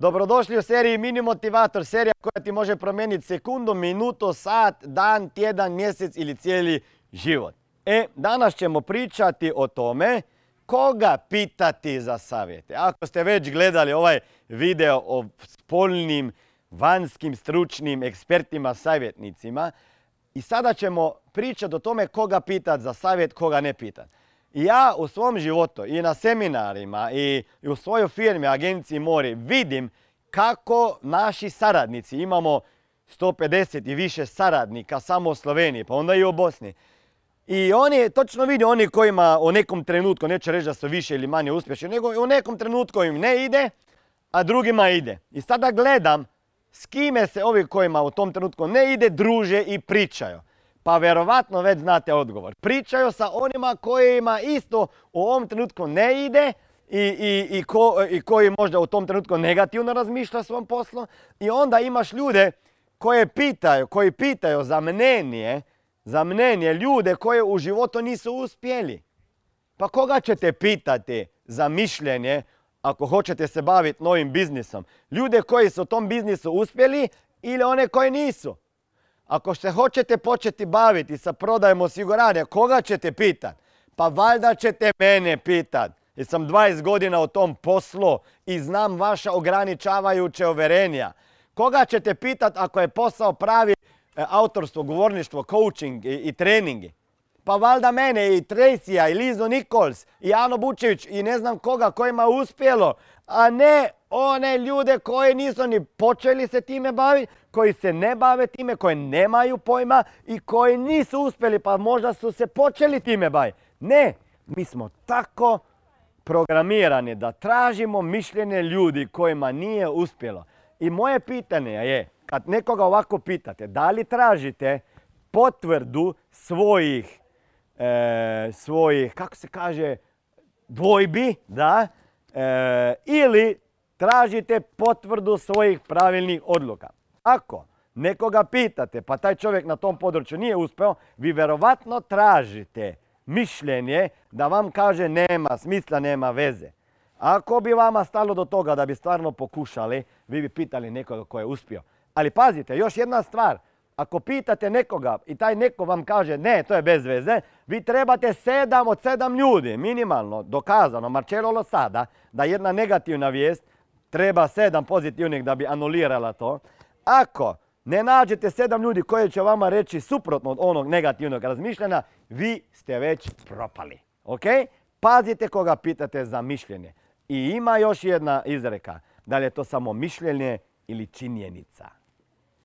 Dobrodošli u seriji Mini Motivator, serija koja ti može promijeniti sekundu, minutu, sat, dan, tjedan, mjesec ili cijeli život. E, danas ćemo pričati o tome koga pitati za savjete. Ako ste već gledali ovaj video o spolnim, vanjskim, stručnim ekspertima, savjetnicima, i sada ćemo pričati o tome koga pitati za savjet, koga ne pitati. Ja u svom životu i na seminarima i u svojoj firmi, agenciji Mori, vidim kako naši saradnici, imamo 150 i više saradnika samo u Sloveniji, pa onda i u Bosni. I oni točno vide oni kojima u nekom trenutku, neću reći da su više ili manje uspješni, nego u nekom trenutku im ne ide, a drugima ide. I sada gledam s kime se ovi kojima u tom trenutku ne ide druže i pričaju. Pa vjerovatno već znate odgovor. Pričaju sa onima kojima isto u ovom trenutku ne ide i, i, i koji možda u tom trenutku negativno razmišlja svom poslu. I onda imaš ljude koje pitaju, koji pitaju za mnenje, za mnenje ljude koje u životu nisu uspjeli. Pa koga ćete pitati za mišljenje ako hoćete se baviti novim biznisom? Ljude koji su u tom biznisu uspjeli ili one koji nisu? Ako se hoćete početi baviti sa prodajem osiguranja, koga ćete pitat? Pa valjda ćete mene pitat. Jer sam 20 godina u tom poslu i znam vaša ograničavajuće overenja. Koga ćete pitat ako je posao pravi e, autorstvo, govorništvo, coaching i, i treningi? Pa valjda mene i Tracija i Lizo Nikols i Ano Bučević i ne znam koga kojima je uspjelo, a ne one ljude koji nisu ni počeli se time baviti, koji se ne bave time, koji nemaju pojma i koji nisu uspjeli pa možda su se počeli time baviti. Ne, mi smo tako programirani da tražimo mišljenje ljudi kojima nije uspjelo. I moje pitanje je, kad nekoga ovako pitate, da li tražite potvrdu svojih, e, svojih kako se kaže, dvojbi, da, e, ili tražite potvrdu svojih pravilnih odluka. Ako nekoga pitate, pa taj čovjek na tom području nije uspio, vi verovatno tražite mišljenje da vam kaže nema smisla, nema veze. Ako bi vama stalo do toga da bi stvarno pokušali, vi bi pitali nekoga ko je uspio. Ali pazite, još jedna stvar. Ako pitate nekoga i taj neko vam kaže ne, to je bez veze, vi trebate sedam od sedam ljudi, minimalno, dokazano, Marcello sada, da jedna negativna vijest treba sedam pozitivnih da bi anulirala to. Ako ne nađete sedam ljudi koji će vama reći suprotno od onog negativnog razmišljanja, vi ste već propali. Ok? Pazite koga pitate za mišljenje. I ima još jedna izreka. Da li je to samo mišljenje ili činjenica.